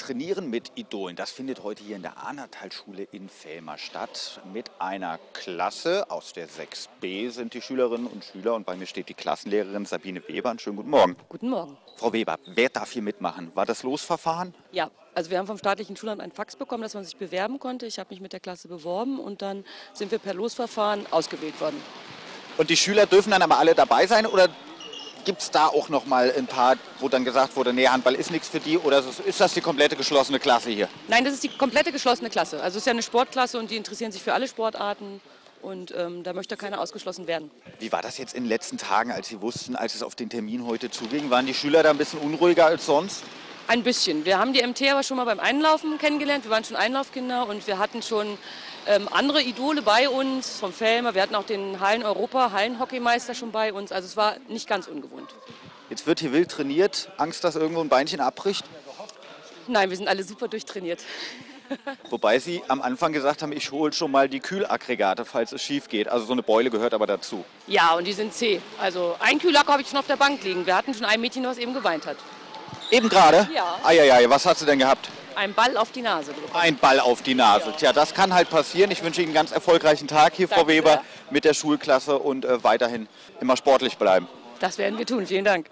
Trainieren mit Idolen, das findet heute hier in der Ahnertalschule in Felmer statt. Mit einer Klasse aus der 6b sind die Schülerinnen und Schüler und bei mir steht die Klassenlehrerin Sabine Weber. Einen schönen guten Morgen. Guten Morgen. Frau Weber, wer darf hier mitmachen? War das Losverfahren? Ja, also wir haben vom staatlichen Schulamt einen Fax bekommen, dass man sich bewerben konnte. Ich habe mich mit der Klasse beworben und dann sind wir per Losverfahren ausgewählt worden. Und die Schüler dürfen dann aber alle dabei sein oder gibt es da auch noch mal ein paar, wo dann gesagt wurde, nee, Handball ist nichts für die oder ist das die komplette geschlossene Klasse hier? Nein, das ist die komplette geschlossene Klasse. Also es ist ja eine Sportklasse und die interessieren sich für alle Sportarten und ähm, da möchte keiner ausgeschlossen werden. Wie war das jetzt in den letzten Tagen, als Sie wussten, als es auf den Termin heute zuging? Waren die Schüler da ein bisschen unruhiger als sonst? Ein bisschen. Wir haben die MT aber schon mal beim Einlaufen kennengelernt. Wir waren schon Einlaufkinder und wir hatten schon ähm, andere Idole bei uns vom Felmer. Wir hatten auch den Hallen-Europa, Hallenhockeymeister schon bei uns. Also es war nicht ganz ungewohnt. Jetzt wird hier wild trainiert. Angst, dass irgendwo ein Beinchen abbricht? Nein, wir sind alle super durchtrainiert. Wobei Sie am Anfang gesagt haben, ich hole schon mal die Kühlaggregate, falls es schief geht. Also so eine Beule gehört aber dazu. Ja, und die sind zäh. Also ein Kühlakku habe ich schon auf der Bank liegen. Wir hatten schon ein Mädchen, das eben geweint hat. Eben gerade? Ja. Eieiei, was hat sie denn gehabt? Ein Ball auf die Nase. Ein Ball auf die Nase. Tja, das kann halt passieren. Ich wünsche Ihnen einen ganz erfolgreichen Tag hier, Frau Danke Weber, sehr. mit der Schulklasse und äh, weiterhin immer sportlich bleiben. Das werden wir tun. Vielen Dank.